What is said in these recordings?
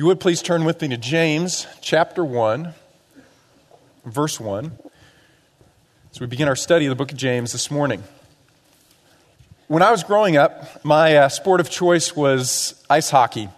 you would please turn with me to James chapter 1, verse 1, as we begin our study of the book of James this morning. When I was growing up, my uh, sport of choice was ice hockey.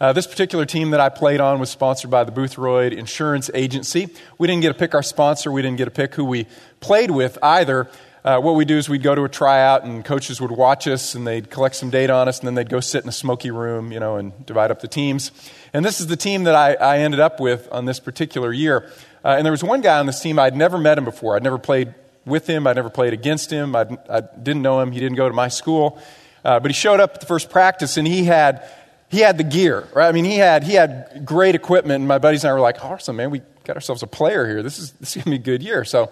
Uh, this particular team that I played on was sponsored by the Boothroyd Insurance Agency. We didn't get to pick our sponsor, we didn't get to pick who we played with either. Uh, what we do is we'd go to a tryout and coaches would watch us and they'd collect some data on us and then they'd go sit in a smoky room, you know, and divide up the teams. And this is the team that I, I ended up with on this particular year. Uh, and there was one guy on this team, I'd never met him before. I'd never played with him, I'd never played against him, I'd, I didn't know him, he didn't go to my school. Uh, but he showed up at the first practice and he had, he had the gear, right? I mean, he had, he had great equipment. And my buddies and I were like, awesome, man, we got ourselves a player here. This is, this is going to be a good year. So,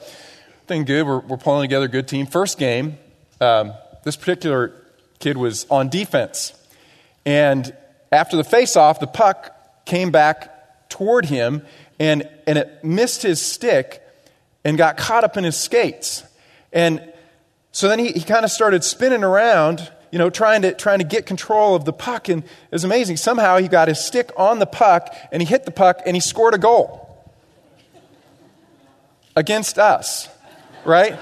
thing good. We're, we're pulling together a good team. First game, um, this particular kid was on defense. And after the face-off, the puck came back toward him, and, and it missed his stick and got caught up in his skates. And so then he, he kind of started spinning around, you know, trying to, trying to get control of the puck. And it was amazing. Somehow he got his stick on the puck, and he hit the puck, and he scored a goal against us right?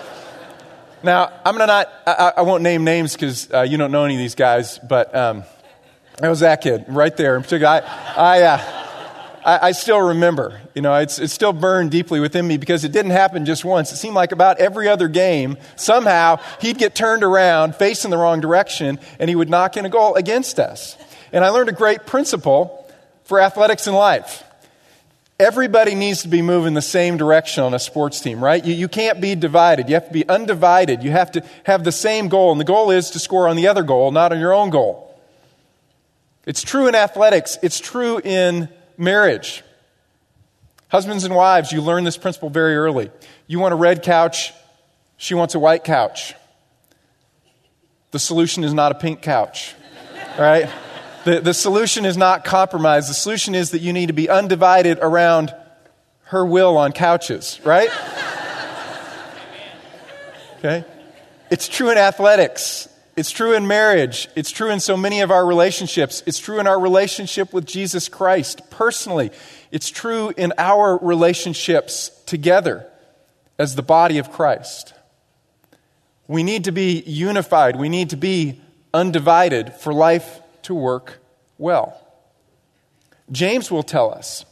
Now, I'm going to not, I, I, won't name names because uh, you don't know any of these guys, but um, was that kid right there. In particular, I, I, uh, I, I, still remember, you know, it's, it's still burned deeply within me because it didn't happen just once. It seemed like about every other game, somehow he'd get turned around, facing the wrong direction, and he would knock in a goal against us. And I learned a great principle for athletics in life. Everybody needs to be moving the same direction on a sports team, right? You, you can't be divided. You have to be undivided. You have to have the same goal, and the goal is to score on the other goal, not on your own goal. It's true in athletics, it's true in marriage. Husbands and wives, you learn this principle very early. You want a red couch, she wants a white couch. The solution is not a pink couch, right? The, the solution is not compromise. The solution is that you need to be undivided around her will on couches, right? Okay? It's true in athletics. It's true in marriage. It's true in so many of our relationships. It's true in our relationship with Jesus Christ personally. It's true in our relationships together as the body of Christ. We need to be unified. We need to be undivided for life to work well. James will tell us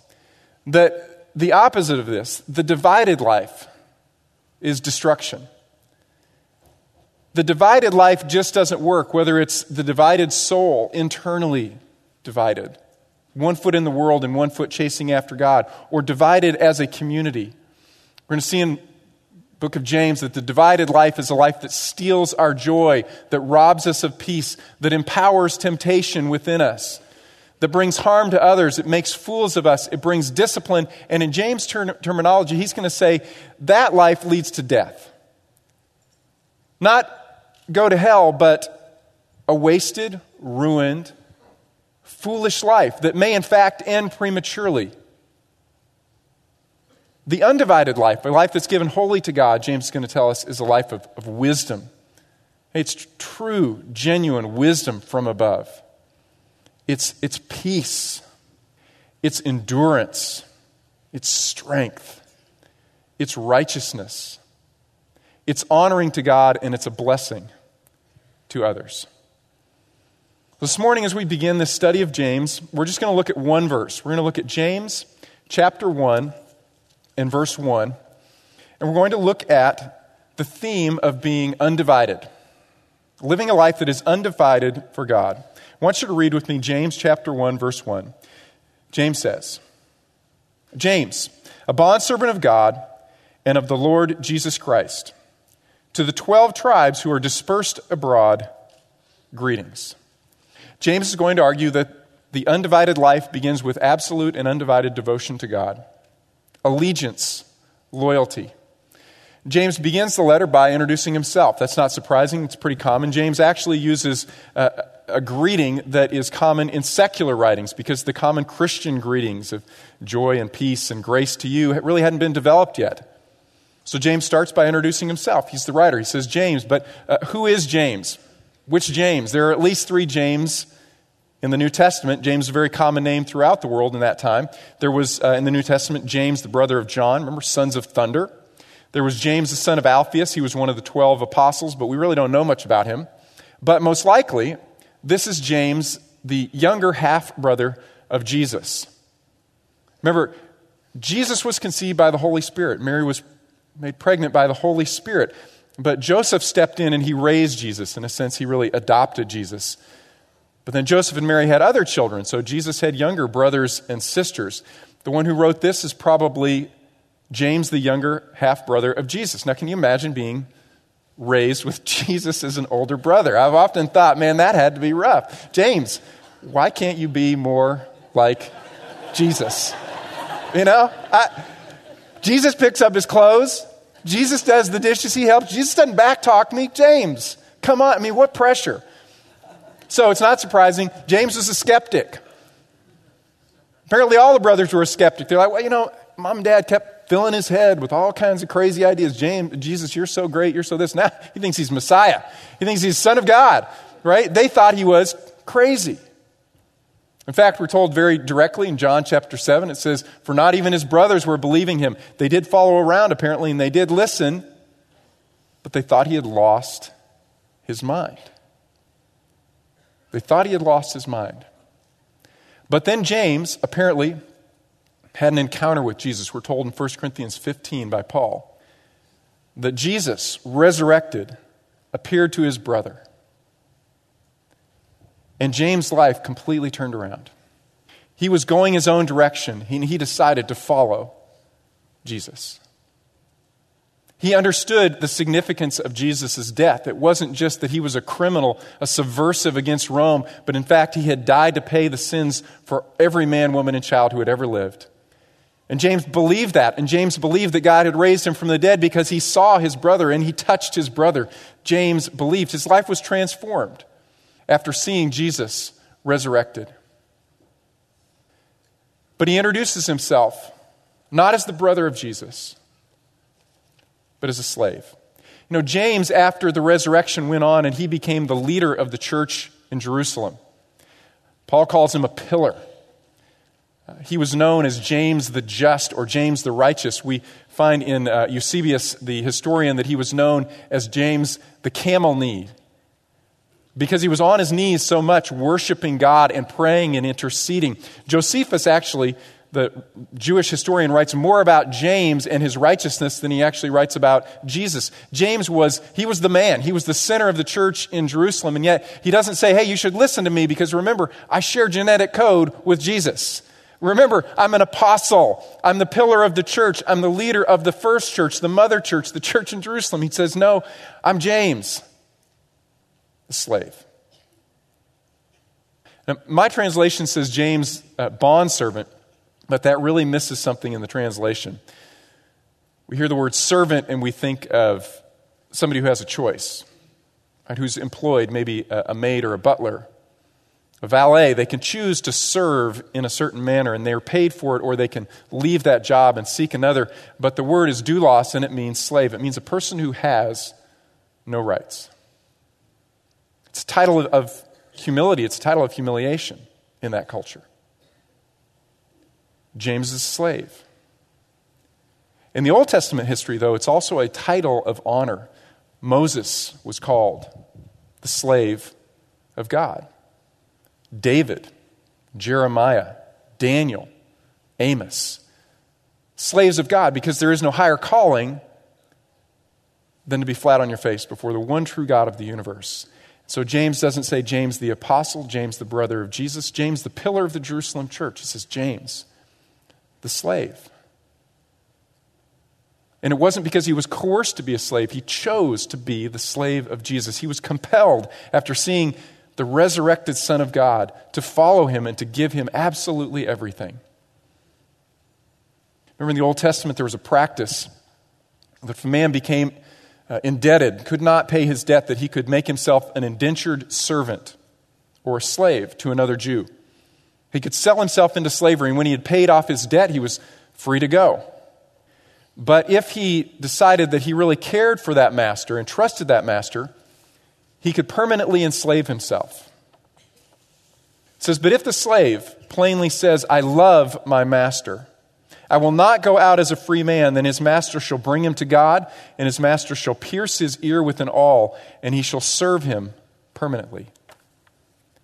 that the opposite of this, the divided life, is destruction. The divided life just doesn't work, whether it's the divided soul, internally divided, one foot in the world and one foot chasing after God, or divided as a community. We're going to see in book of James that the divided life is a life that steals our joy, that robs us of peace, that empowers temptation within us, that brings harm to others, it makes fools of us, it brings discipline. And in James' ter- terminology, he's going to say that life leads to death. Not go to hell, but a wasted, ruined, foolish life that may in fact end prematurely. The undivided life, a life that's given wholly to God, James is going to tell us, is a life of, of wisdom. It's true, genuine wisdom from above. It's, it's peace, it's endurance, it's strength, it's righteousness, it's honoring to God, and it's a blessing to others. This morning, as we begin this study of James, we're just going to look at one verse. We're going to look at James chapter 1 in verse 1, and we're going to look at the theme of being undivided, living a life that is undivided for God. I want you to read with me James chapter 1, verse 1. James says, James, a bondservant of God and of the Lord Jesus Christ, to the 12 tribes who are dispersed abroad, greetings. James is going to argue that the undivided life begins with absolute and undivided devotion to God allegiance, loyalty. James begins the letter by introducing himself. That's not surprising, it's pretty common. James actually uses a, a, greeting that is common in secular writings because the common Christian greetings of joy and peace and grace to you really hadn't been developed yet. So James starts by introducing himself. He's the writer. He says, James, but uh, who is James? Which James? There are at least three James In the New Testament, James is a very common name throughout the world in that time. There was uh, in the New Testament James, the brother of John. Remember, sons of thunder. There was James, the son of Alphaeus. He was one of the 12 apostles, but we really don't know much about him. But most likely, this is James, the younger half brother of Jesus. Remember, Jesus was conceived by the Holy Spirit. Mary was made pregnant by the Holy Spirit. But Joseph stepped in and he raised Jesus. In a sense, he really adopted Jesus. But then Joseph and Mary had other children, so Jesus had younger brothers and sisters. The one who wrote this is probably James, the younger half brother of Jesus. Now, can you imagine being raised with Jesus as an older brother? I've often thought, man, that had to be rough. James, why can't you be more like Jesus? You know, I, Jesus picks up his clothes. Jesus does the dishes. He helps. Jesus doesn't backtalk me. James, come on. I mean, what pressure? So it's not surprising. James was a skeptic. Apparently, all the brothers were a skeptic. They're like, well, you know, mom and dad kept filling his head with all kinds of crazy ideas. James, Jesus, you're so great. You're so this. Now he thinks he's Messiah. He thinks he's Son of God, right? They thought he was crazy. In fact, we're told very directly in John chapter 7, it says, For not even his brothers were believing him. They did follow around, apparently, and they did listen, but they thought he had lost his mind. They thought he had lost his mind. But then James apparently had an encounter with Jesus. We're told in 1 Corinthians 15 by Paul that Jesus, resurrected, appeared to his brother. And James' life completely turned around. He was going his own direction, he, he decided to follow Jesus. He understood the significance of Jesus' death. It wasn't just that he was a criminal, a subversive against Rome, but in fact, he had died to pay the sins for every man, woman, and child who had ever lived. And James believed that. And James believed that God had raised him from the dead because he saw his brother and he touched his brother. James believed. His life was transformed after seeing Jesus resurrected. But he introduces himself not as the brother of Jesus but as a slave. You know, James, after the resurrection, went on and he became the leader of the church in Jerusalem. Paul calls him a pillar. Uh, he was known as James the Just or James the Righteous. We find in uh, Eusebius, the historian, that he was known as James the Camel Knee because he was on his knees so much, worshiping God and praying and interceding. Josephus actually the Jewish historian writes more about James and his righteousness than he actually writes about Jesus. James was, he was the man. He was the center of the church in Jerusalem. And yet he doesn't say, hey, you should listen to me because remember, I share genetic code with Jesus. Remember, I'm an apostle. I'm the pillar of the church. I'm the leader of the first church, the mother church, the church in Jerusalem. He says, no, I'm James, the slave. Now, my translation says James, uh, bondservant. But that really misses something in the translation. We hear the word servant and we think of somebody who has a choice, right, who's employed, maybe a, a maid or a butler. A valet, they can choose to serve in a certain manner and they're paid for it, or they can leave that job and seek another. But the word is doulos and it means slave. It means a person who has no rights. It's a title of humility, it's a title of humiliation in that culture. James is a slave. In the Old Testament history, though, it's also a title of honor. Moses was called the slave of God. David, Jeremiah, Daniel, Amos, slaves of God, because there is no higher calling than to be flat on your face before the one true God of the universe. So James doesn't say James the apostle, James the brother of Jesus, James the pillar of the Jerusalem church. He says James the slave. And it wasn't because he was coerced to be a slave, he chose to be the slave of Jesus. He was compelled, after seeing the resurrected Son of God, to follow him and to give him absolutely everything. Remember in the Old Testament, there was a practice that if a man became uh, indebted, could not pay his debt, that he could make himself an indentured servant or a slave to another Jew. He could sell himself into slavery, and when he had paid off his debt, he was free to go. But if he decided that he really cared for that master and trusted that master, he could permanently enslave himself. It says, But if the slave plainly says, I love my master, I will not go out as a free man, then his master shall bring him to God, and his master shall pierce his ear with an awl, and he shall serve him permanently.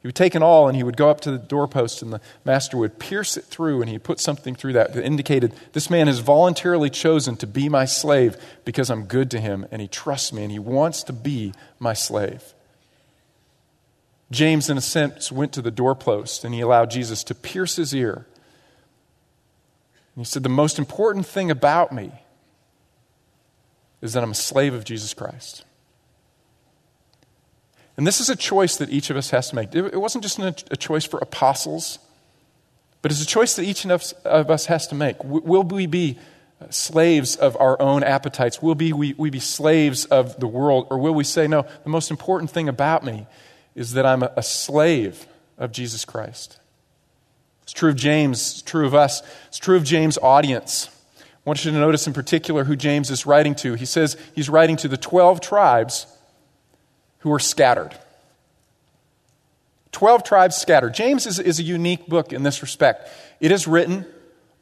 He would take an awl and he would go up to the doorpost, and the master would pierce it through, and he put something through that that indicated this man has voluntarily chosen to be my slave because I'm good to him, and he trusts me, and he wants to be my slave. James, in a sense, went to the doorpost and he allowed Jesus to pierce his ear. And he said, The most important thing about me is that I'm a slave of Jesus Christ. And this is a choice that each of us has to make. It wasn't just a choice for apostles, but it's a choice that each of us has to make. Will we be uh, slaves of our own appetites? Will we, we be slaves of the world? Or will we say, no, the most important thing about me is that I'm a slave of Jesus Christ? It's true of James, it's true of us, it's true of James' audience. I want you to notice in particular who James is writing to. He says he's writing to the 12 tribes who are scattered. 12 tribes scattered. James is, is a unique book in this respect. It is written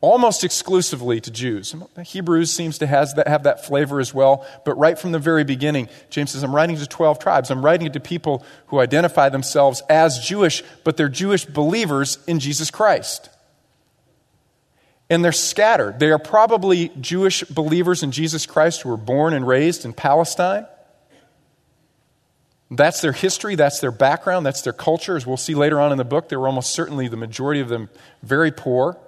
almost exclusively to Jews. Hebrews seems to has that, have that flavor as well, but right from the very beginning, James says, I'm writing to 12 tribes. I'm writing it to people who identify themselves as Jewish, but they're Jewish believers in Jesus Christ. And they're scattered. They are probably Jewish believers in Jesus Christ who were born and raised in Palestine. That's their history, that's their background, that's their culture. As we'll see later on in the book, they were almost certainly the majority of them very poor.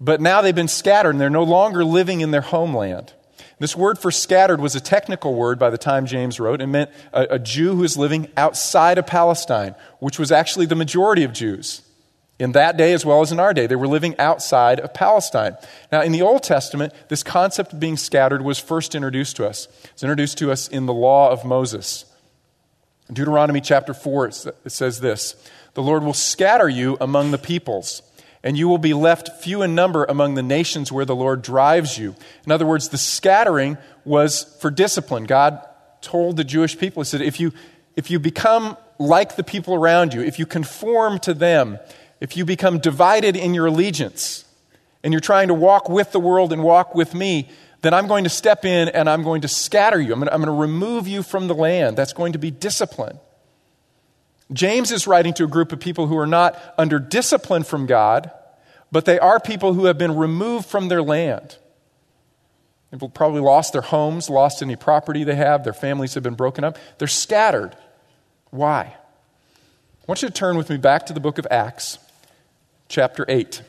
But now they've been scattered and they're no longer living in their homeland. This word for scattered was a technical word by the time James wrote. It meant a, a Jew who is living outside of Palestine, which was actually the majority of Jews in that day as well as in our day. They were living outside of Palestine. Now, in the Old Testament, this concept of being scattered was first introduced to us. It's introduced to us in the law of Moses. In Deuteronomy chapter 4, it says this The Lord will scatter you among the peoples, and you will be left few in number among the nations where the Lord drives you. In other words, the scattering was for discipline. God told the Jewish people, He said, if you, if you become like the people around you, if you conform to them, if you become divided in your allegiance, and you're trying to walk with the world and walk with me, then I'm going to step in and I'm going to scatter you. I'm going to, I'm going to remove you from the land. That's going to be discipline. James is writing to a group of people who are not under discipline from God, but they are people who have been removed from their land. They've probably lost their homes, lost any property they have, their families have been broken up. They're scattered. Why? I want you to turn with me back to the book of Acts, chapter 8.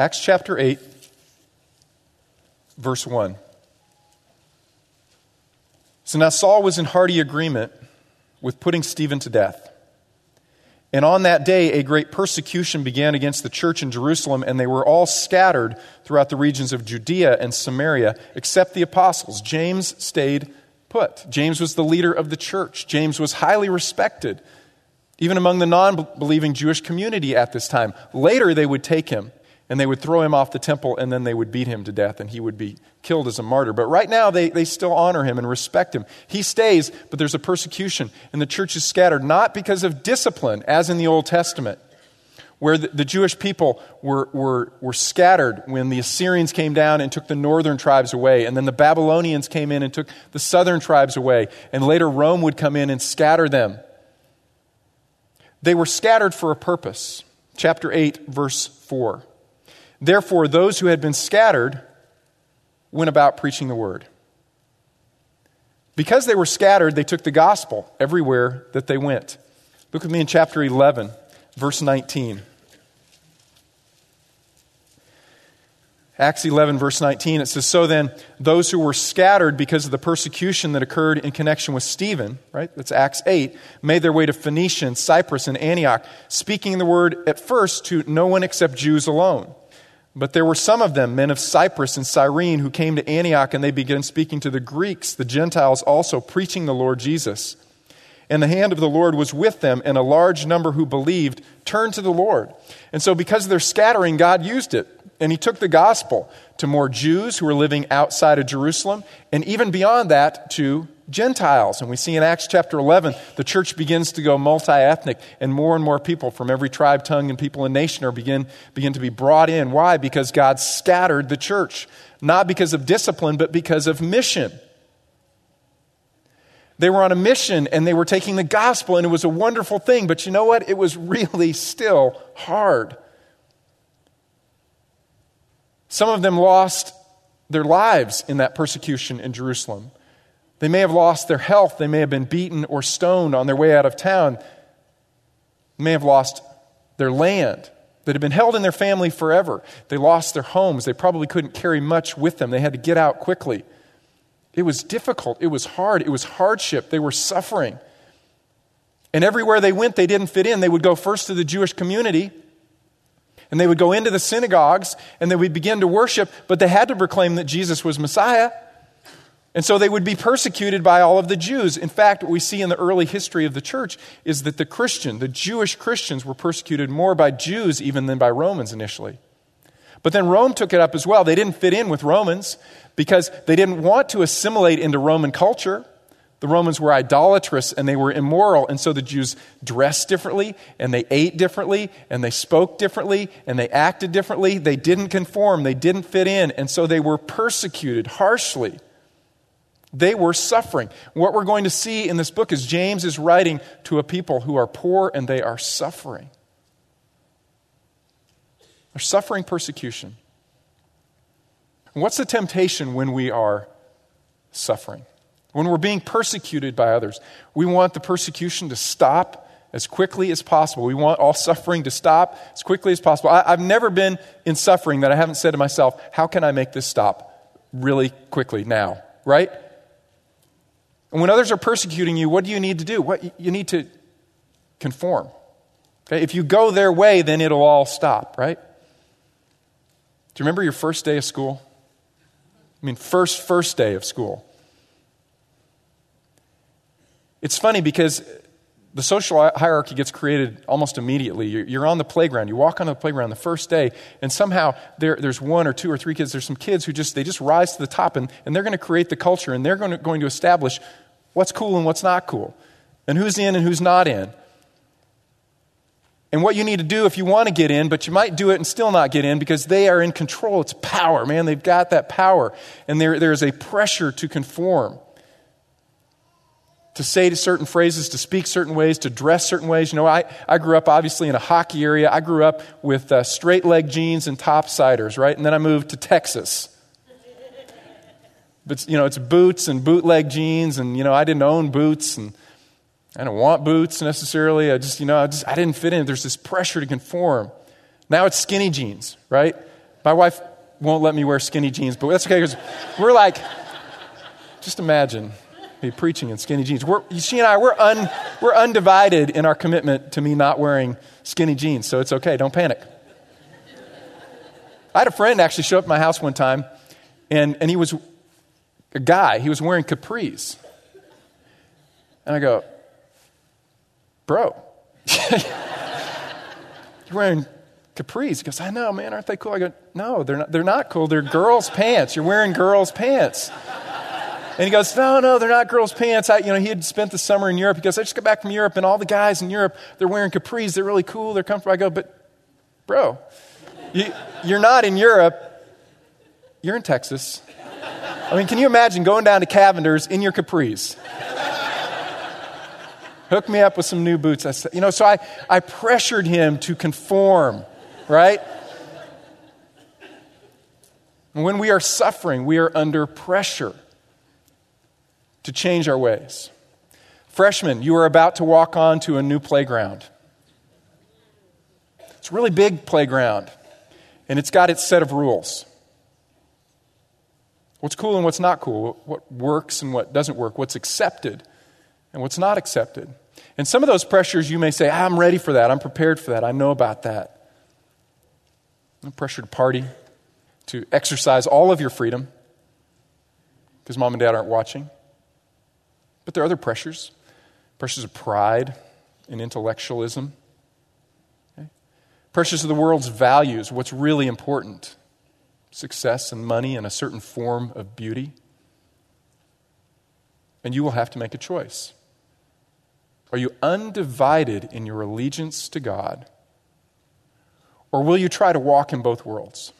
Acts chapter 8, verse 1. So now Saul was in hearty agreement with putting Stephen to death. And on that day, a great persecution began against the church in Jerusalem, and they were all scattered throughout the regions of Judea and Samaria, except the apostles. James stayed put. James was the leader of the church. James was highly respected, even among the non believing Jewish community at this time. Later, they would take him and they would throw him off the temple and then they would beat him to death and he would be killed as a martyr. But right now they, they still honor him and respect him. He stays, but there's a persecution and the church is scattered, not because of discipline, as in the Old Testament, where the, the Jewish people were, were, were scattered when the Assyrians came down and took the northern tribes away, and then the Babylonians came in and took the southern tribes away, and later Rome would come in and scatter them. They were scattered for a purpose. Chapter 8, verse 4. Therefore, those who had been scattered went about preaching the word. Because they were scattered, they took the gospel everywhere that they went. Look with me in chapter 11, verse 19. Acts 11, verse 19, it says, So then, those who were scattered because of the persecution that occurred in connection with Stephen, right? That's Acts 8, made their way to Phoenicia and Cyprus and Antioch, speaking the word at first to no one except Jews alone. But there were some of them, men of Cyprus and Cyrene, who came to Antioch and they began speaking to the Greeks, the Gentiles also, preaching the Lord Jesus. And the hand of the Lord was with them, and a large number who believed turned to the Lord. And so, because of their scattering, God used it. And He took the gospel to more Jews who were living outside of Jerusalem, and even beyond that, to Gentiles. And we see in Acts chapter 11, the church begins to go multi ethnic, and more and more people from every tribe, tongue, and people and nation are begin, begin to be brought in. Why? Because God scattered the church, not because of discipline, but because of mission. They were on a mission and they were taking the gospel, and it was a wonderful thing. But you know what? It was really still hard. Some of them lost their lives in that persecution in Jerusalem. They may have lost their health. They may have been beaten or stoned on their way out of town. They may have lost their land that had been held in their family forever. They lost their homes. They probably couldn't carry much with them. They had to get out quickly. It was difficult. It was hard. It was hardship. They were suffering. And everywhere they went, they didn't fit in. They would go first to the Jewish community and they would go into the synagogues and they would begin to worship, but they had to proclaim that Jesus was Messiah. And so they would be persecuted by all of the Jews. In fact, what we see in the early history of the church is that the Christian, the Jewish Christians, were persecuted more by Jews even than by Romans initially. But then Rome took it up as well. They didn't fit in with Romans because they didn't want to assimilate into Roman culture. The Romans were idolatrous and they were immoral, and so the Jews dressed differently, and they ate differently, and they spoke differently, and they acted differently. They didn't conform, they didn't fit in, and so they were persecuted harshly. They were suffering. What we're going to see in this book is James is writing to a people who are poor and they are suffering. They're suffering persecution. what's the temptation when we are suffering? When we're being persecuted by others, we want the persecution to stop as quickly as possible. We want all suffering to stop as quickly as possible. I, have never been in suffering that I haven't said to myself, how can I make this stop really quickly now? Right? And when others are persecuting you, what do you need to do? What, you need to conform. Okay? If you go their way, then it'll all stop, right? Do you remember your first day of school? I mean, first, first day of school. It's funny because the social hierarchy gets created almost immediately. You're, on the playground. You walk on the playground the first day, and somehow there, there's one or two or three kids. There's some kids who just they just rise to the top, and, and they're going to create the culture, and they're going to, going to establish what's cool and what's not cool, and who's in and who's not in. And what you need to do if you want to get in, but you might do it and still not get in because they are in control. It's power, man. They've got that power. And there, there is a pressure to conform to say to certain phrases, to speak certain ways, to dress certain ways. You know, I, I grew up obviously in a hockey area. I grew up with uh, straight leg jeans and topsiders, right? And then I moved to Texas. But, you know, it's boots and bootleg jeans, and, you know, I didn't own boots, and I don't want boots necessarily. I just, you know, I, just, I didn't fit in. There's this pressure to conform. Now it's skinny jeans, right? My wife won't let me wear skinny jeans, but that's okay because we're like, just imagine be preaching in skinny jeans. We're, she and I, we're, un, we're undivided in our commitment to me not wearing skinny jeans, so it's okay. Don't panic. I had a friend actually show up at my house one time, and, and he was a guy. He was wearing capris. And I go, Bro, you're wearing capris. He goes, I know, man, aren't they cool? I go, No, they're not, they're not cool. They're girls' pants. You're wearing girls' pants. And he goes, No, no, they're not girls' pants. I, you know, he had spent the summer in Europe. He goes, I just got back from Europe, and all the guys in Europe, they're wearing capris. They're really cool. They're comfortable. I go, But, bro, you, you're not in Europe. You're in Texas. I mean, can you imagine going down to Cavender's in your capris? Hook me up with some new boots. I said, you know, so I, I pressured him to conform, right? And when we are suffering, we are under pressure to change our ways. Freshmen, you are about to walk on to a new playground. It's a really big playground, and it's got its set of rules. What's cool and what's not cool, what works and what doesn't work, what's accepted and what's not accepted. And some of those pressures you may say, ah, I'm ready for that, I'm prepared for that, I know about that. I'm pressure to party, to exercise all of your freedom because mom and dad aren't watching. But there are other pressures pressures of pride and intellectualism, okay? pressures of the world's values, what's really important success and money and a certain form of beauty. And you will have to make a choice. Are you undivided in your allegiance to God? Or will you try to walk in both worlds?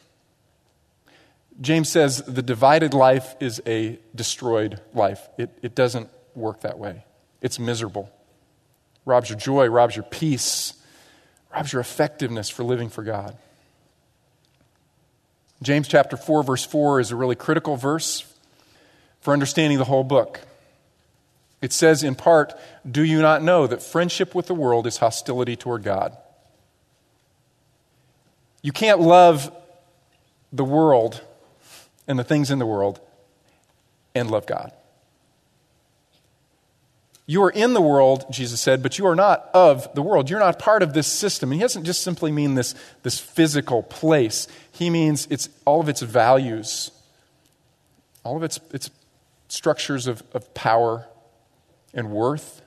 James says the divided life is a destroyed life. It, it doesn't work that way, it's miserable. Robs your joy, robs your peace, robs your effectiveness for living for God. James chapter 4, verse 4 is a really critical verse for understanding the whole book. It says, in part, Do you not know that friendship with the world is hostility toward God? You can't love the world and the things in the world and love God. You are in the world, Jesus said, but you are not of the world. You're not part of this system. And he doesn't just simply mean this, this physical place, he means it's all of its values, all of its, its structures of, of power and worth.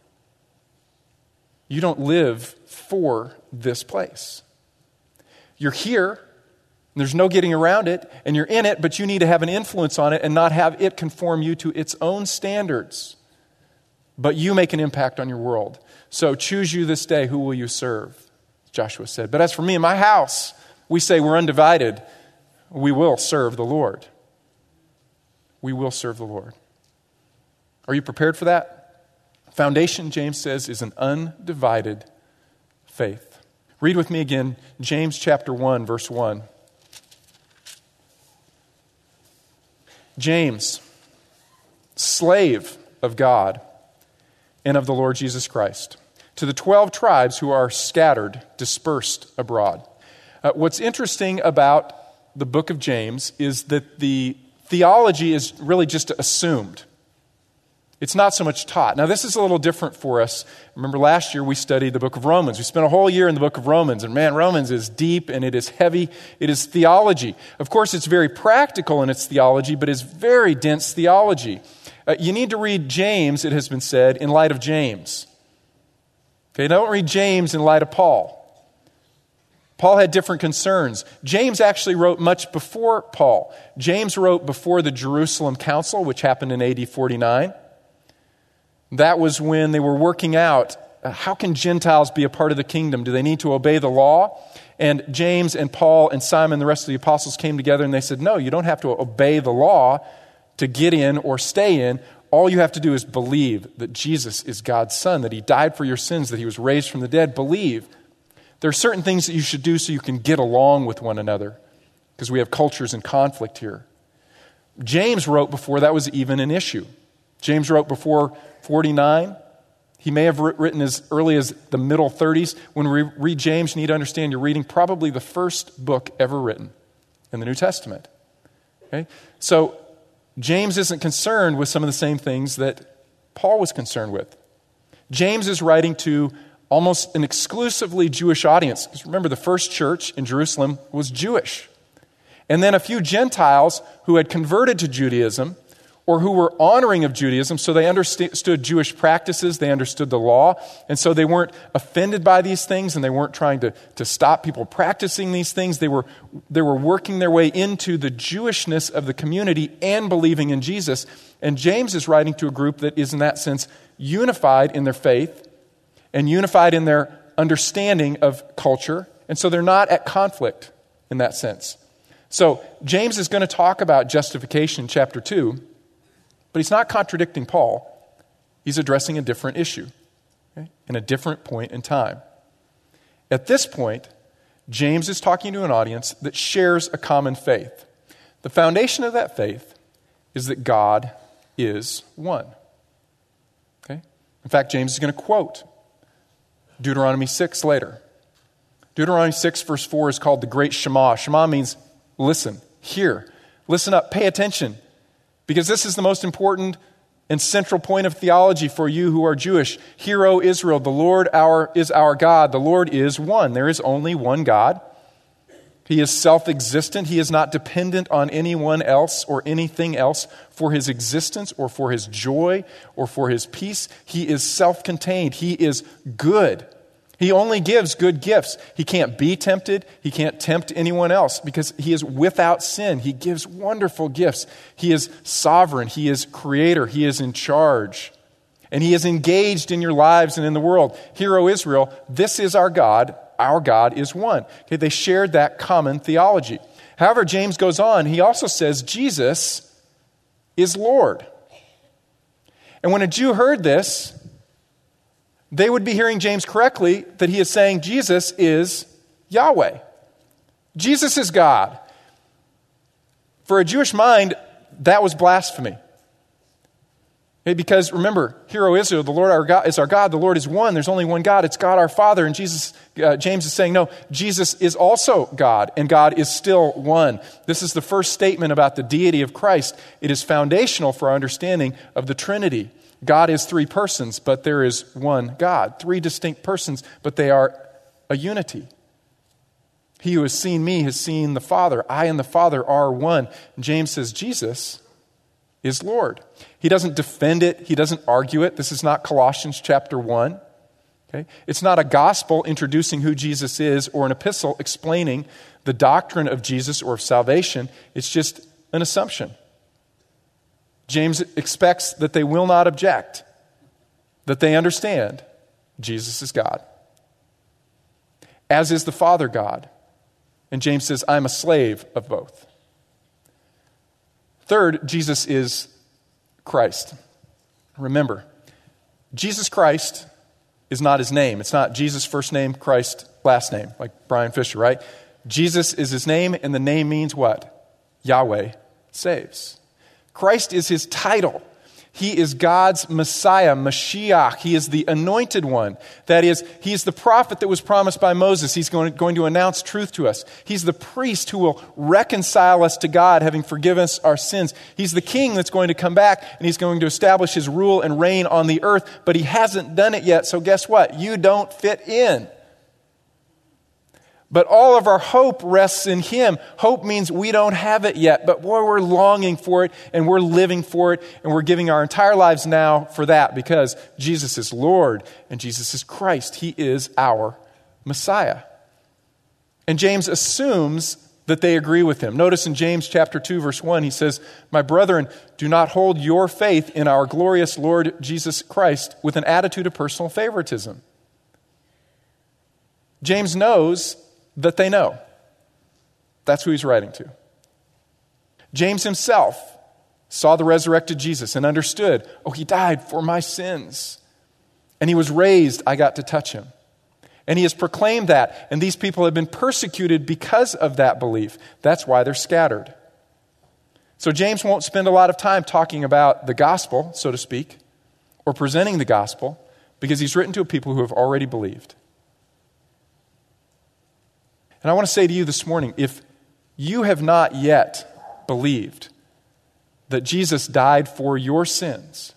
You don't live for this place. You're here, there's no getting around it, and you're in it, but you need to have an influence on it and not have it conform you to its own standards. But you make an impact on your world. So choose you this day who will you serve, Joshua said. But as for me and my house, we say we're undivided. We will serve the Lord. We will serve the Lord. Are you prepared for that? Foundation, James says, is an undivided faith. Read with me again James chapter 1, verse 1. James, slave of God and of the Lord Jesus Christ, to the 12 tribes who are scattered, dispersed abroad. Uh, what's interesting about the book of James is that the theology is really just assumed. It's not so much taught. Now, this is a little different for us. Remember, last year we studied the book of Romans. We spent a whole year in the book of Romans, and man, Romans is deep and it is heavy. It is theology. Of course, it's very practical in its theology, but it's very dense theology. Uh, you need to read James, it has been said, in light of James. Okay, don't read James in light of Paul. Paul had different concerns. James actually wrote much before Paul. James wrote before the Jerusalem Council, which happened in AD 49. That was when they were working out uh, how can Gentiles be a part of the kingdom? Do they need to obey the law? And James and Paul and Simon, the rest of the apostles, came together and they said, No, you don't have to obey the law to get in or stay in. All you have to do is believe that Jesus is God's Son, that He died for your sins, that He was raised from the dead. Believe. There are certain things that you should do so you can get along with one another, because we have cultures in conflict here. James wrote before that was even an issue. James wrote before 49. He may have written as early as the middle 30s. When we read James, you need to understand you're reading probably the first book ever written in the New Testament. Okay? So, James isn't concerned with some of the same things that Paul was concerned with. James is writing to almost an exclusively Jewish audience. Because remember, the first church in Jerusalem was Jewish. And then a few Gentiles who had converted to Judaism or who were honoring of Judaism, so they understood Jewish practices, they understood the law, and so they weren't offended by these things and they weren't trying to, to stop people practicing these things. They were, they were working their way into the Jewishness of the community and believing in Jesus. And James is writing to a group that is, in that sense, unified in their faith and unified in their understanding of culture, and so they're not at conflict in that sense. So, James is going to talk about justification in chapter 2. But he's not contradicting Paul, he's addressing a different issue okay, in a different point in time. At this point, James is talking to an audience that shares a common faith. The foundation of that faith is that God is one. Okay? In fact, James is going to quote Deuteronomy 6 later. Deuteronomy 6, verse 4 is called the Great Shema. Shema means listen, hear, listen up, pay attention. Because this is the most important and central point of theology for you who are Jewish. Hear, O Israel, the Lord our, is our God. The Lord is one. There is only one God. He is self existent. He is not dependent on anyone else or anything else for his existence or for his joy or for his peace. He is self contained. He is good. He only gives good gifts. He can't be tempted. He can't tempt anyone else because he is without sin. He gives wonderful gifts. He is sovereign. He is creator. He is in charge. And he is engaged in your lives and in the world. Hear, O Israel, this is our God. Our God is one. Okay, they shared that common theology. However, James goes on, he also says Jesus is Lord. And when a Jew heard this, they would be hearing James correctly that he is saying Jesus is Yahweh. Jesus is God. For a Jewish mind, that was blasphemy. Because remember, hero Israel, the Lord our God is our God. The Lord is one. There's only one God. It's God our Father. And Jesus, uh, James is saying, no, Jesus is also God, and God is still one. This is the first statement about the deity of Christ. It is foundational for our understanding of the Trinity. God is three persons, but there is one God. Three distinct persons, but they are a unity. He who has seen me has seen the Father. I and the Father are one. James says Jesus is Lord. He doesn't defend it, he doesn't argue it. This is not Colossians chapter 1. Okay? It's not a gospel introducing who Jesus is or an epistle explaining the doctrine of Jesus or of salvation. It's just an assumption. James expects that they will not object, that they understand Jesus is God, as is the Father God. And James says, I'm a slave of both. Third, Jesus is Christ. Remember, Jesus Christ is not his name. It's not Jesus' first name, Christ last name, like Brian Fisher, right? Jesus is his name, and the name means what? Yahweh saves. Christ is his title. He is God's Messiah, Mashiach. He is the anointed one. That is, he is the prophet that was promised by Moses. He's going to, going to announce truth to us. He's the priest who will reconcile us to God, having forgiven us our sins. He's the king that's going to come back and he's going to establish his rule and reign on the earth, but he hasn't done it yet. So guess what? You don't fit in. But all of our hope rests in Him. Hope means we don't have it yet, but boy, we're longing for it and we're living for it and we're giving our entire lives now for that because Jesus is Lord and Jesus is Christ. He is our Messiah. And James assumes that they agree with him. Notice in James chapter 2 verse 1 he says, "My brethren, do not hold your faith in our glorious Lord Jesus Christ with an attitude of personal favoritism." James knows that they know. That's who he's writing to. James himself saw the resurrected Jesus and understood, oh, he died for my sins. And he was raised, I got to touch him. And he has proclaimed that, and these people have been persecuted because of that belief. That's why they're scattered. So James won't spend a lot of time talking about the gospel, so to speak, or presenting the gospel, because he's written to a people who have already believed. And I want to say to you this morning if you have not yet believed that Jesus died for your sins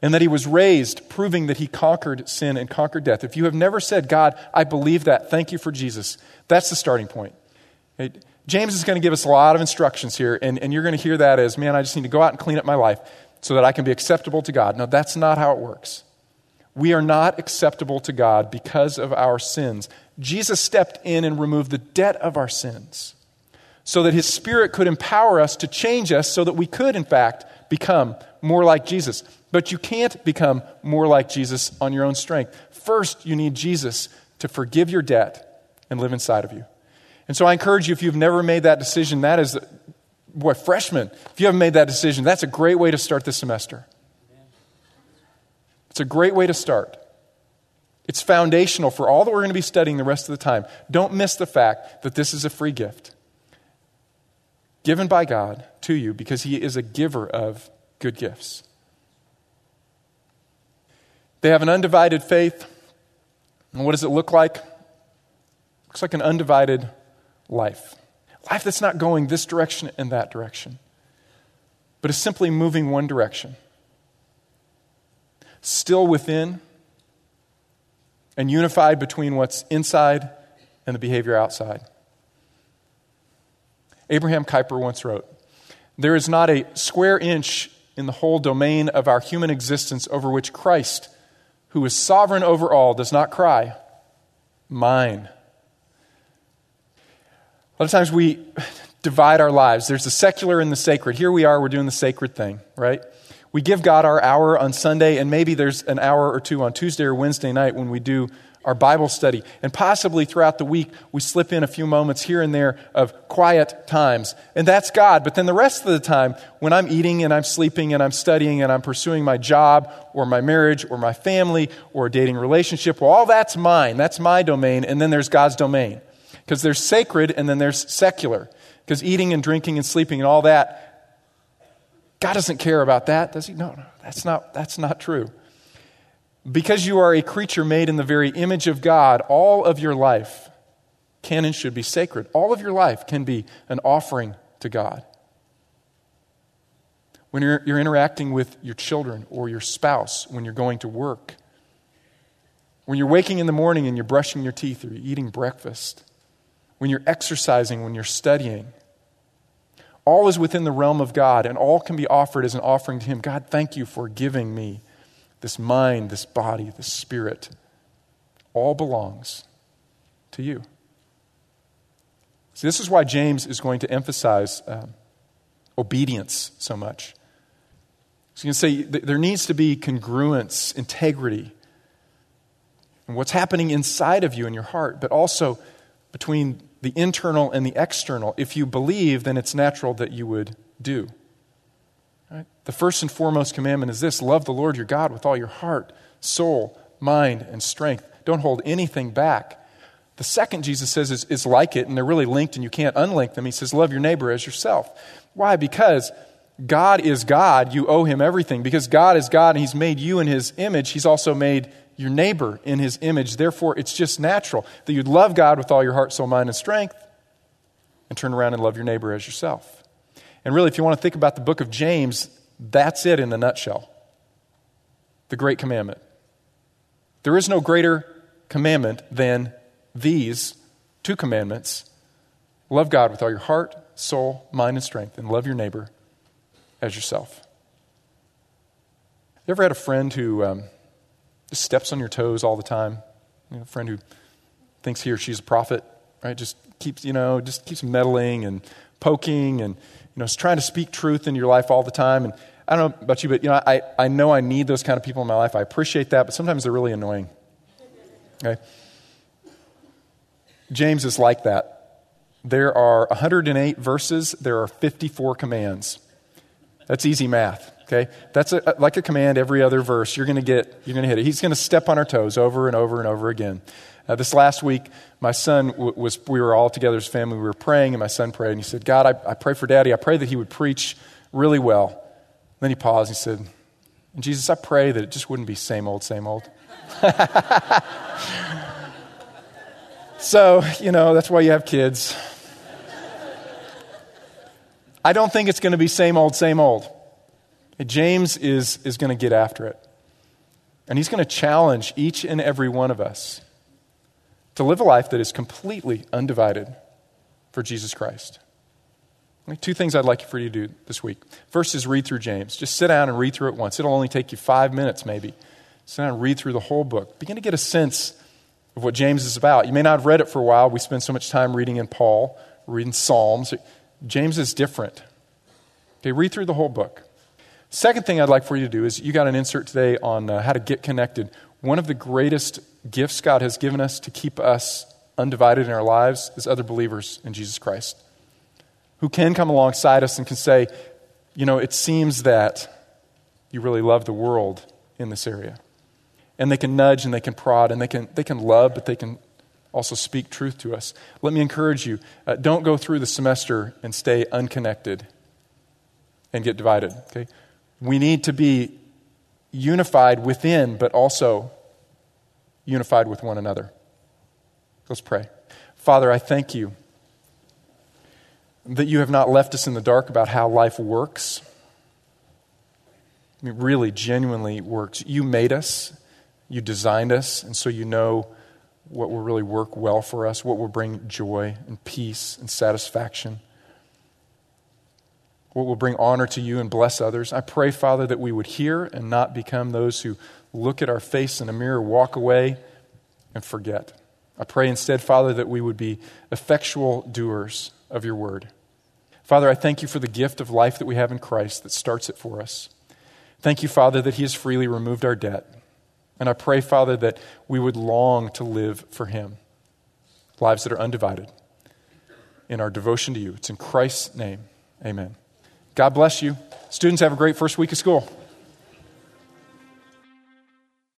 and that he was raised, proving that he conquered sin and conquered death, if you have never said, God, I believe that, thank you for Jesus, that's the starting point. James is going to give us a lot of instructions here, and, and you're going to hear that as, man, I just need to go out and clean up my life so that I can be acceptable to God. No, that's not how it works. We are not acceptable to God because of our sins. Jesus stepped in and removed the debt of our sins so that his spirit could empower us to change us so that we could, in fact, become more like Jesus. But you can't become more like Jesus on your own strength. First, you need Jesus to forgive your debt and live inside of you. And so I encourage you, if you've never made that decision, that is, boy, freshman, if you haven't made that decision, that's a great way to start this semester. It's a great way to start. It's foundational for all that we're going to be studying the rest of the time. Don't miss the fact that this is a free gift given by God to you because He is a giver of good gifts. They have an undivided faith. And what does it look like? Looks like an undivided life. Life that's not going this direction and that direction, but is simply moving one direction. Still within and unified between what's inside and the behavior outside. Abraham Kuyper once wrote There is not a square inch in the whole domain of our human existence over which Christ, who is sovereign over all, does not cry, Mine. A lot of times we divide our lives. There's the secular and the sacred. Here we are, we're doing the sacred thing, right? We give God our hour on Sunday, and maybe there's an hour or two on Tuesday or Wednesday night when we do our Bible study. And possibly throughout the week, we slip in a few moments here and there of quiet times. And that's God. But then the rest of the time, when I'm eating and I'm sleeping and I'm studying and I'm pursuing my job or my marriage or my family or a dating relationship, well, all that's mine. That's my domain. And then there's God's domain. Because there's sacred and then there's secular. Because eating and drinking and sleeping and all that, God doesn't care about that, does He? No, no, that's not, that's not true. Because you are a creature made in the very image of God, all of your life can and should be sacred. All of your life can be an offering to God. When you're, you're interacting with your children or your spouse, when you're going to work, when you're waking in the morning and you're brushing your teeth or you're eating breakfast, when you're exercising, when you're studying, all is within the realm of God and all can be offered as an offering to Him. God, thank you for giving me this mind, this body, this spirit, all belongs to you. See, this is why James is going to emphasize um, obedience so much. So you can say there needs to be congruence, integrity, and what's happening inside of you in your heart, but also between the internal and the external. If you believe, then it's natural that you would do. Right? The first and foremost commandment is this love the Lord your God with all your heart, soul, mind, and strength. Don't hold anything back. The second, Jesus says, is, is like it, and they're really linked, and you can't unlink them. He says, Love your neighbor as yourself. Why? Because God is God. You owe him everything. Because God is God, and he's made you in his image, he's also made your neighbor in his image. Therefore, it's just natural that you'd love God with all your heart, soul, mind, and strength, and turn around and love your neighbor as yourself. And really, if you want to think about the book of James, that's it in a nutshell the great commandment. There is no greater commandment than these two commandments love God with all your heart, soul, mind, and strength, and love your neighbor as yourself. You ever had a friend who um, just steps on your toes all the time? You know, a friend who thinks he or she's a prophet, right? Just keeps, you know, just keeps meddling and poking and you know, trying to speak truth in your life all the time. And I don't know about you, but you know, I, I know I need those kind of people in my life. I appreciate that, but sometimes they're really annoying. Okay? James is like that. There are 108 verses, there are 54 commands. That's easy math, okay? That's a, like a command every other verse. You're going to get, you're going to hit it. He's going to step on our toes over and over and over again. Uh, this last week, my son w- was, we were all together as a family. We were praying, and my son prayed, and he said, God, I, I pray for daddy. I pray that he would preach really well. then he paused and he said, and Jesus, I pray that it just wouldn't be same old, same old. so, you know, that's why you have kids. I don't think it's going to be same old, same old. James is, is going to get after it. And he's going to challenge each and every one of us to live a life that is completely undivided for Jesus Christ. Two things I'd like for you to do this week. First is read through James. Just sit down and read through it once. It'll only take you five minutes, maybe. Sit down and read through the whole book. Begin to get a sense of what James is about. You may not have read it for a while. We spend so much time reading in Paul, reading Psalms. James is different. Okay, read through the whole book. Second thing I'd like for you to do is you got an insert today on uh, how to get connected. One of the greatest gifts God has given us to keep us undivided in our lives is other believers in Jesus Christ who can come alongside us and can say, you know, it seems that you really love the world in this area. And they can nudge and they can prod and they can, they can love, but they can also speak truth to us. Let me encourage you uh, don't go through the semester and stay unconnected and get divided. Okay? We need to be unified within, but also unified with one another. Let's pray. Father, I thank you that you have not left us in the dark about how life works. I mean, really, genuinely works. You made us, you designed us, and so you know what will really work well for us, what will bring joy and peace and satisfaction, what will bring honor to you and bless others. I pray, Father, that we would hear and not become those who look at our face in a mirror, walk away, and forget. I pray instead, Father, that we would be effectual doers of your word. Father, I thank you for the gift of life that we have in Christ that starts it for us. Thank you, Father, that he has freely removed our debt. And I pray, Father, that we would long to live for him, lives that are undivided in our devotion to you. It's in Christ's name. Amen. God bless you. Students, have a great first week of school.